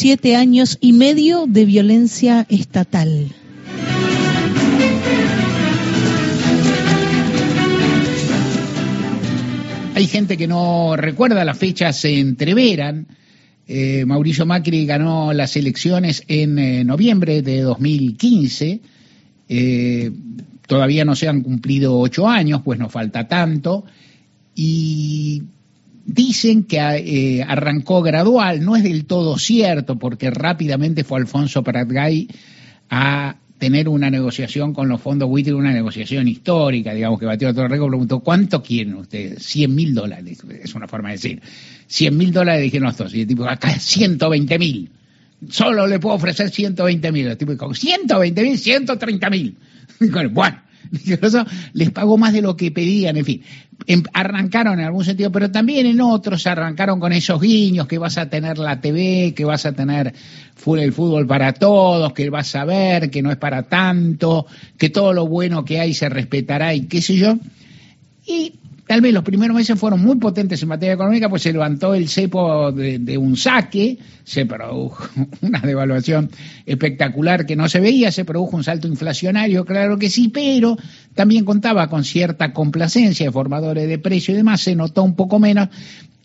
siete años y medio de violencia estatal. Hay gente que no recuerda, las fechas se entreveran. Eh, Mauricio Macri ganó las elecciones en eh, noviembre de 2015. Eh, todavía no se han cumplido ocho años, pues nos falta tanto. Y dicen que arrancó gradual, no es del todo cierto, porque rápidamente fue Alfonso Pratgay a tener una negociación con los fondos buitres, una negociación histórica, digamos, que batió a todo récord, preguntó, ¿cuánto quieren ustedes? 100 mil dólares, es una forma de decir. 100 mil dólares dijeron los dos, y el tipo, acá 120 mil. Solo le puedo ofrecer 120 mil. El tipo dijo, 120 mil, 130 mil. Bueno, les pagó más de lo que pedían, en fin. Em, arrancaron en algún sentido, pero también en otros arrancaron con esos guiños que vas a tener la TV, que vas a tener el fútbol para todos, que vas a ver, que no es para tanto, que todo lo bueno que hay se respetará y qué sé yo. Tal vez los primeros meses fueron muy potentes en materia económica, pues se levantó el cepo de, un saque, se produjo una devaluación espectacular que no se veía, se produjo un salto inflacionario, claro que sí, pero también contaba con cierta complacencia de formadores de precio y demás, se notó un poco menos,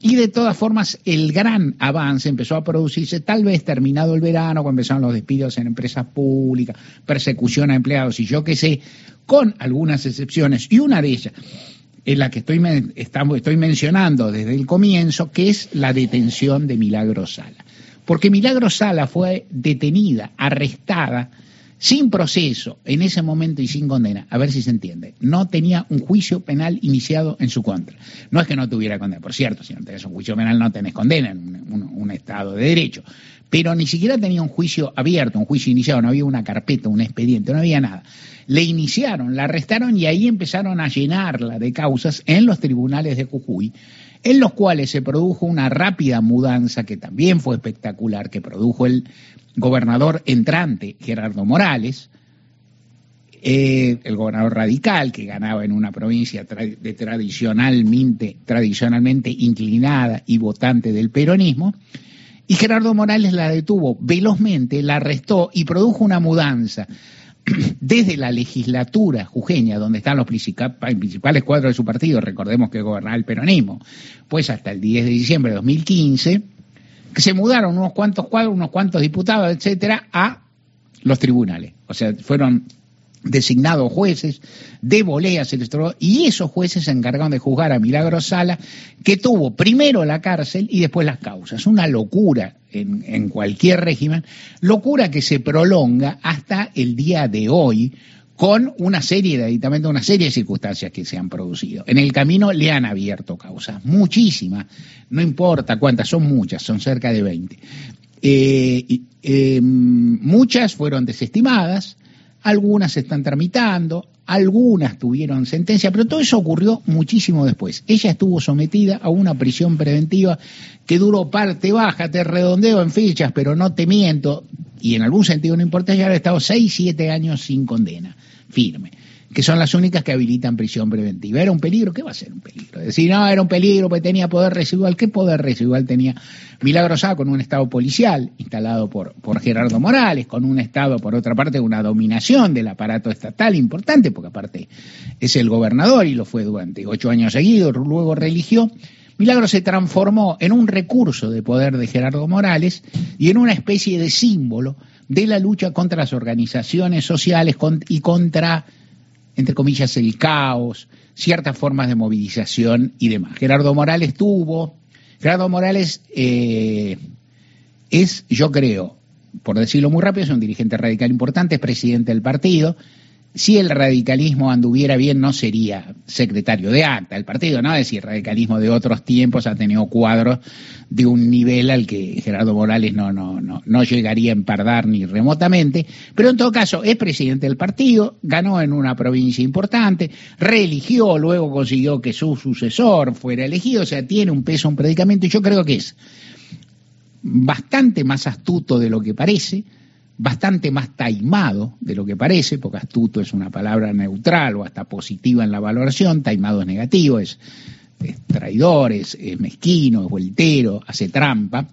y de todas formas, el gran avance empezó a producirse tal vez terminado el verano, cuando empezaron los despidos en empresas públicas, persecución a empleados y yo qué sé, con algunas excepciones. Y una de ellas es la que estoy, estoy mencionando desde el comienzo, que es la detención de Milagro Sala. Porque Milagro Sala fue detenida, arrestada, sin proceso en ese momento y sin condena, a ver si se entiende, no tenía un juicio penal iniciado en su contra. No es que no tuviera condena, por cierto, si no tenés un juicio penal no tenés condena en un Estado de Derecho, pero ni siquiera tenía un juicio abierto, un juicio iniciado, no había una carpeta, un expediente, no había nada. Le iniciaron, la arrestaron y ahí empezaron a llenarla de causas en los tribunales de Jujuy, en los cuales se produjo una rápida mudanza que también fue espectacular, que produjo el gobernador entrante, Gerardo Morales, eh, el gobernador radical que ganaba en una provincia tradicionalmente, tradicionalmente inclinada y votante del peronismo, y Gerardo Morales la detuvo velozmente, la arrestó y produjo una mudanza desde la legislatura jujeña, donde están los principales cuadros de su partido, recordemos que gobernaba el peronismo, pues hasta el 10 de diciembre de 2015, que se mudaron unos cuantos cuadros, unos cuantos diputados, etcétera, a los tribunales. O sea, fueron designados jueces de voleas y esos jueces se encargaron de juzgar a Milagro Sala, que tuvo primero la cárcel y después las causas. Una locura en, en cualquier régimen, locura que se prolonga hasta el día de hoy con una serie de aditamentos, una serie de circunstancias que se han producido. En el camino le han abierto causas, muchísimas, no importa cuántas, son muchas, son cerca de 20. Eh, eh, muchas fueron desestimadas, algunas se están tramitando, algunas tuvieron sentencia, pero todo eso ocurrió muchísimo después. Ella estuvo sometida a una prisión preventiva que duró parte baja, te redondeo en fichas, pero no te miento, y en algún sentido no importa, ya ha estado seis, siete años sin condena, firme que son las únicas que habilitan prisión preventiva. ¿Era un peligro? ¿Qué va a ser un peligro? Decir, no, era un peligro porque tenía poder residual. ¿Qué poder residual tenía Milagrosá con un Estado policial instalado por, por Gerardo Morales, con un Estado, por otra parte, una dominación del aparato estatal importante, porque aparte es el gobernador y lo fue durante ocho años seguidos, luego religió. Milagro se transformó en un recurso de poder de Gerardo Morales y en una especie de símbolo de la lucha contra las organizaciones sociales y contra entre comillas, el caos, ciertas formas de movilización y demás. Gerardo Morales tuvo, Gerardo Morales eh, es, yo creo, por decirlo muy rápido, es un dirigente radical importante, es presidente del partido, si el radicalismo anduviera bien, no sería secretario de acta el partido, ¿no? Es decir, el radicalismo de otros tiempos ha tenido cuadros de un nivel al que Gerardo Morales no, no, no, no llegaría a empardar ni remotamente, pero en todo caso es presidente del partido, ganó en una provincia importante, reeligió, luego consiguió que su sucesor fuera elegido, o sea, tiene un peso, un predicamento, y yo creo que es bastante más astuto de lo que parece, bastante más taimado de lo que parece, porque astuto es una palabra neutral o hasta positiva en la valoración, taimado es negativo, es, traidor, es, mezquino, es vueltero, hace trampa.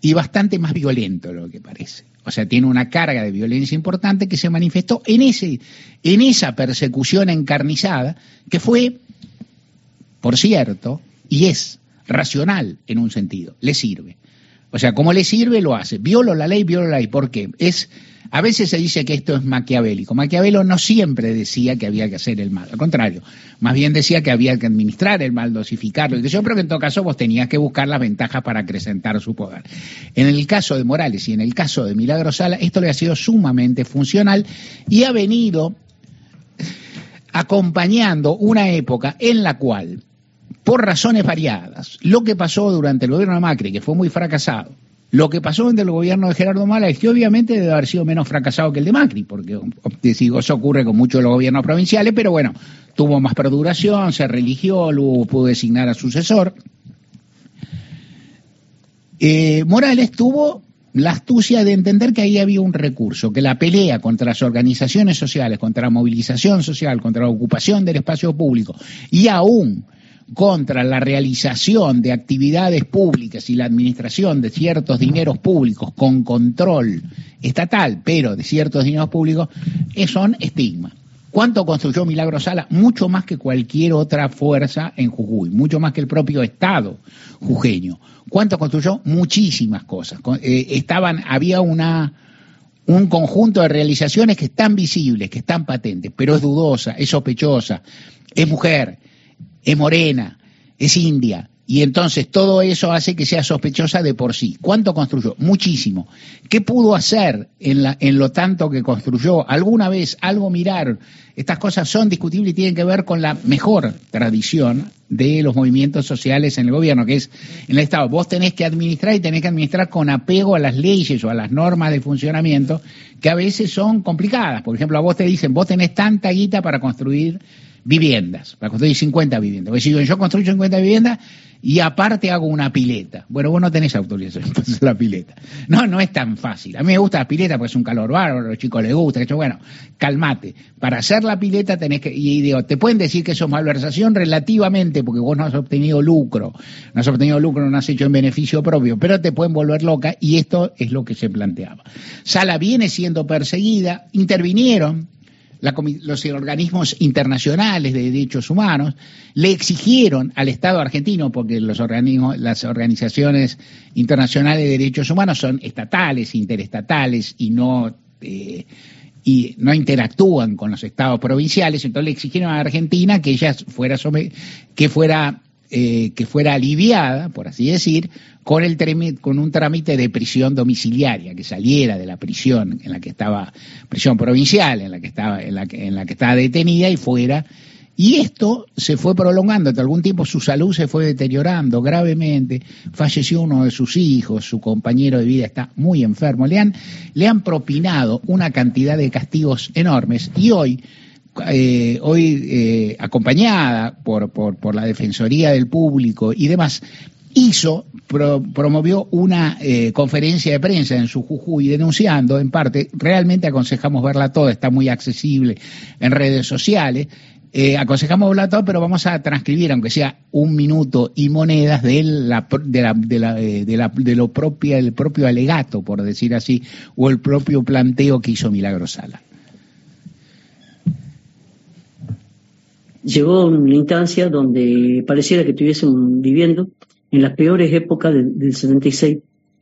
y bastante más violento lo que parece. O sea, tiene una carga de violencia importante que se manifestó en, ese, en esa persecución encarnizada, que fue, por cierto, y es racional en un sentido, le sirve. O sea, como le sirve, lo hace. Violo la ley, violo la ley. ¿Por qué? Es, a veces se dice que esto es maquiavélico. Maquiavelo no siempre decía que había que hacer el mal. Al contrario, más bien decía que había que administrar el mal, dosificarlo. Y yo creo que en todo caso vos tenías que buscar las ventajas para acrecentar su poder. En el caso de Morales y en el caso de Milagro Sala, esto le ha sido sumamente funcional y ha venido acompañando una época en la cual por razones variadas. Lo que pasó durante el gobierno de Macri, que fue muy fracasado, lo que pasó durante el gobierno de Gerardo Mala es que obviamente debe haber sido menos fracasado que el de Macri, porque eso ocurre con muchos de los gobiernos provinciales, pero bueno, tuvo más perduración, se religió, luego pudo designar a sucesor. Eh, Morales tuvo la astucia de entender que ahí había un recurso, que la pelea contra las organizaciones sociales, contra la movilización social, contra la ocupación del espacio público y aún contra la realización de actividades públicas y la administración de ciertos dineros públicos con control estatal, pero de ciertos dineros públicos, son estigmas. ¿Cuánto construyó Milagro Sala? Mucho más que cualquier otra fuerza en Jujuy, mucho más que el propio Estado jujeño. ¿Cuánto construyó? Muchísimas cosas. Eh, estaban, había una, un conjunto de realizaciones que están visibles, que están patentes, pero es dudosa, es sospechosa, es mujer, es morena, es india, y entonces todo eso hace que sea sospechosa de por sí. ¿Cuánto construyó? Muchísimo. ¿Qué pudo hacer en, la, en lo tanto que construyó? ¿Alguna vez algo miraron? Estas cosas son discutibles y tienen que ver con la mejor tradición de los movimientos sociales en el gobierno, que es en el Estado. Vos tenés que administrar y tenés que administrar con apego a las leyes o a las normas de funcionamiento que a veces son complicadas. Por ejemplo, a vos te dicen, vos tenés tanta guita para construir viviendas, para construir 50 viviendas. Porque si yo, yo construyo 50 viviendas y aparte hago una pileta. Bueno, vos no tenés autorización para hacer la pileta. No, no es tan fácil. A mí me gusta la pileta porque es un calor bárbaro, a los chicos les gusta. Que bueno, calmate. Para hacer la pileta tenés que, y digo, te pueden decir que eso es malversación relativamente porque vos no has obtenido lucro. No has obtenido lucro, no has hecho en beneficio propio, pero te pueden volver loca y esto es lo que se planteaba. Sala viene siendo perseguida, intervinieron los organismos internacionales de derechos humanos le exigieron al Estado argentino, porque los organismos, las organizaciones internacionales de derechos humanos son estatales, interestatales y no eh, y no interactúan con los estados provinciales, entonces le exigieron a Argentina que ella fuera que fuera eh, que fuera aliviada, por así decir, con, el con un trámite de prisión domiciliaria, que saliera de la prisión en la que estaba, prisión provincial, en la que estaba, en la que, en la que estaba detenida y fuera. Y esto se fue prolongando, hasta algún tiempo su salud se fue deteriorando gravemente, falleció uno de sus hijos, su compañero de vida está muy enfermo, le han, le han propinado una cantidad de castigos enormes y hoy eh, hoy eh, acompañada por, por, por, la Defensoría del Público y demás, hizo, promovió una eh, conferencia de prensa en su Jujuy denunciando, en parte, realmente aconsejamos verla toda, está muy accesible en redes sociales, aconsejamos verla toda, pero vamos a transcribir, aunque sea un minuto y monedas de, la, de, la, de, la, de, la, de lo propio, el propio alegato, por decir así, o el propio planteo que hizo Milagro llegó una instancia donde pareciera que estuviésemos viviendo en las peores épocas del, 76,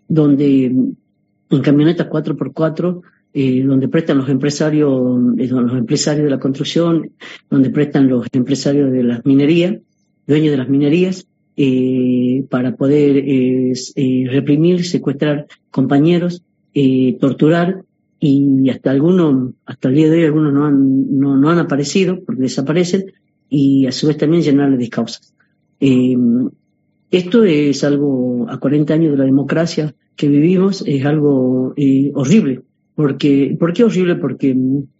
donde en camionetas 4x4, eh, donde prestan los empresarios, eh, los empresarios de la construcción, donde prestan los empresarios de las minerías, dueños de las minerías, eh, para poder reprimir, secuestrar compañeros, torturar y hasta algunos, hasta el día de hoy algunos no han, no han aparecido porque desaparecen y a su vez también llenarle de causas. Eh, esto es algo, a 40 años de la democracia que vivimos, es algo eh, horrible. Porque, ¿Por qué horrible? Porque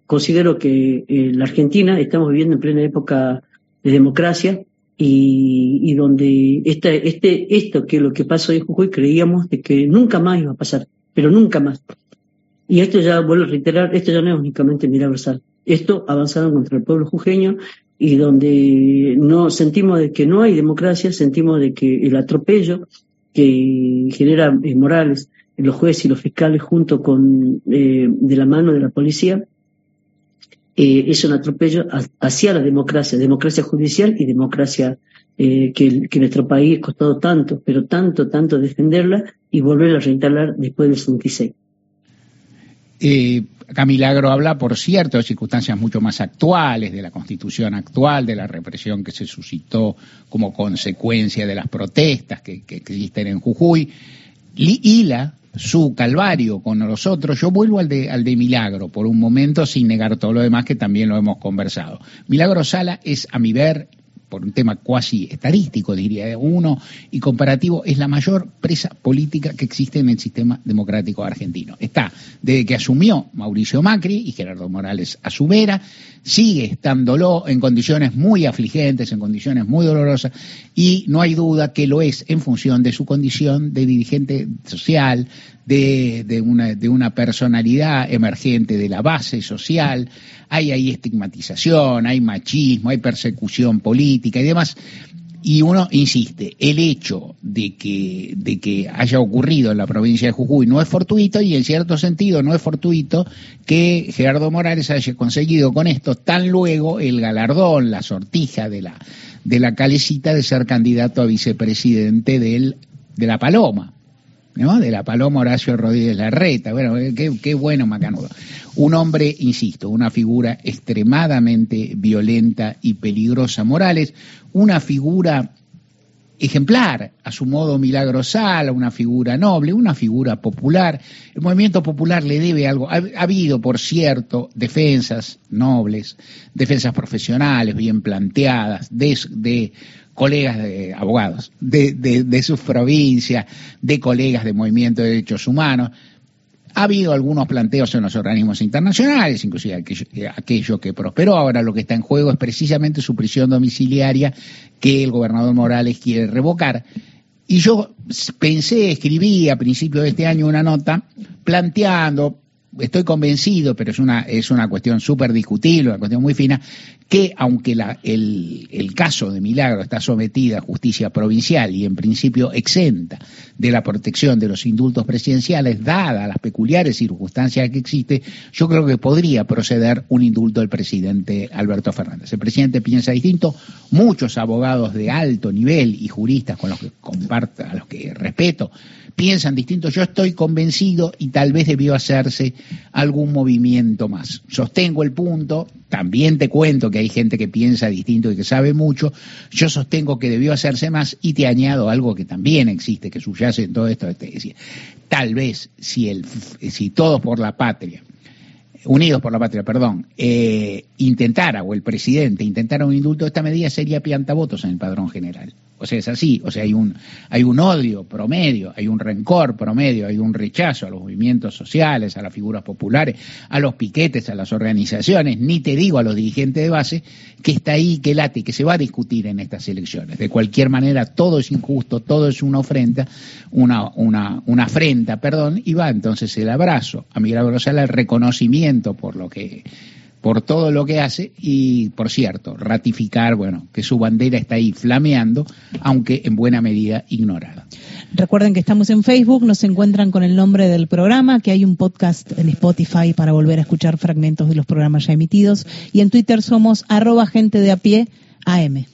considero que eh, la Argentina estamos viviendo en plena época de democracia y, y donde este, este, esto que lo que pasó en Jujuy creíamos de que nunca más iba a pasar, pero nunca más. Y esto ya, vuelvo a reiterar, esto ya no es únicamente milagrosal. Esto avanzaron contra el pueblo jujeño y donde no sentimos de que no hay democracia, sentimos de que el atropello que genera Morales, los jueces y los fiscales junto con de la mano de la policía, es un atropello hacia la democracia, democracia judicial y democracia que, que nuestro país ha costado tanto, pero tanto, tanto defenderla y volver a reinstalar después del 66. Eh, acá Milagro habla, por cierto, de circunstancias mucho más actuales, de la constitución actual, de la represión que se suscitó como consecuencia de las protestas que, existen en Jujuy. Hila su calvario con nosotros. Yo vuelvo al de, al de Milagro por un momento sin negar todo lo demás que también lo hemos conversado. Milagro Sala es, a mi ver, por un tema cuasi estadístico, diría uno, y comparativo, es la mayor presa política que existe en el sistema democrático argentino. Está desde que asumió Mauricio Macri y Gerardo Morales a su vera, sigue estándolo en condiciones muy afligentes, en condiciones muy dolorosas, y no hay duda que lo es en función de su condición de dirigente social, de, una, de una personalidad emergente de la base social, hay ahí estigmatización, hay machismo, hay persecución política y demás. Y uno insiste, el hecho de que, de que haya ocurrido en la provincia de Jujuy no es fortuito y en cierto sentido no es fortuito que Gerardo Morales haya conseguido con esto tan luego el galardón, la sortija de la, de la calecita de ser candidato a vicepresidente del, de la Paloma. De la Paloma Horacio Rodríguez Larreta. Bueno, qué, qué bueno Macanudo. Un hombre, insisto, una figura extremadamente violenta y peligrosa. Morales, una figura ejemplar, a su modo milagrosal, una figura noble, una figura popular. El movimiento popular le debe algo. Ha, habido, por cierto, defensas nobles, defensas profesionales bien planteadas, de, de colegas de abogados de, de, de sus provincias, de colegas de movimiento de derechos humanos. Ha habido algunos planteos en los organismos internacionales, inclusive aquello, que prosperó. Ahora lo que está en juego es precisamente su prisión domiciliaria que el gobernador Morales quiere revocar. Y yo pensé, escribí a principios de este año una nota planteando, estoy convencido, pero es una, es una cuestión súper discutible, una cuestión muy fina, que aunque la, el, el, caso de Milagro está sometida a justicia provincial y en principio exenta de la protección de los indultos presidenciales, dadas las peculiares circunstancias que existe, yo creo que podría proceder un indulto del presidente Alberto Fernández. El presidente piensa distinto, muchos abogados de alto nivel y juristas con los que comparto, a los que respeto, piensan distinto. Yo estoy convencido y tal vez debió hacerse algún movimiento más. Sostengo el punto, también te cuento que hay gente que piensa distinto y que sabe mucho. Yo sostengo que debió hacerse más y te añado algo que también existe, que subyace en todo esto. Tal vez si, el, si todos por la patria Unidos por la Patria, perdón, eh, intentara, o el presidente intentara un indulto esta medida, sería piantavotos en el padrón general. O sea, es así, o sea, hay un, hay un odio promedio, hay un rencor promedio, hay un rechazo a los movimientos sociales, a las figuras populares, a los piquetes, a las organizaciones, ni te digo a los dirigentes de base, que está ahí, que late, que se va a discutir en estas elecciones. De cualquier manera, todo es injusto, todo es una ofrenda, una, una, una afrenta, perdón, y va entonces el abrazo a Miguel Rosales, el reconocimiento por lo que por todo lo que hace y, por cierto, ratificar, bueno, que su bandera está ahí flameando, aunque en buena medida ignorada. Recuerden que estamos en Facebook, nos encuentran con el nombre del programa, que hay un podcast en Spotify para volver a escuchar fragmentos de los programas ya emitidos y en Twitter somos arroba gente de a pie AM.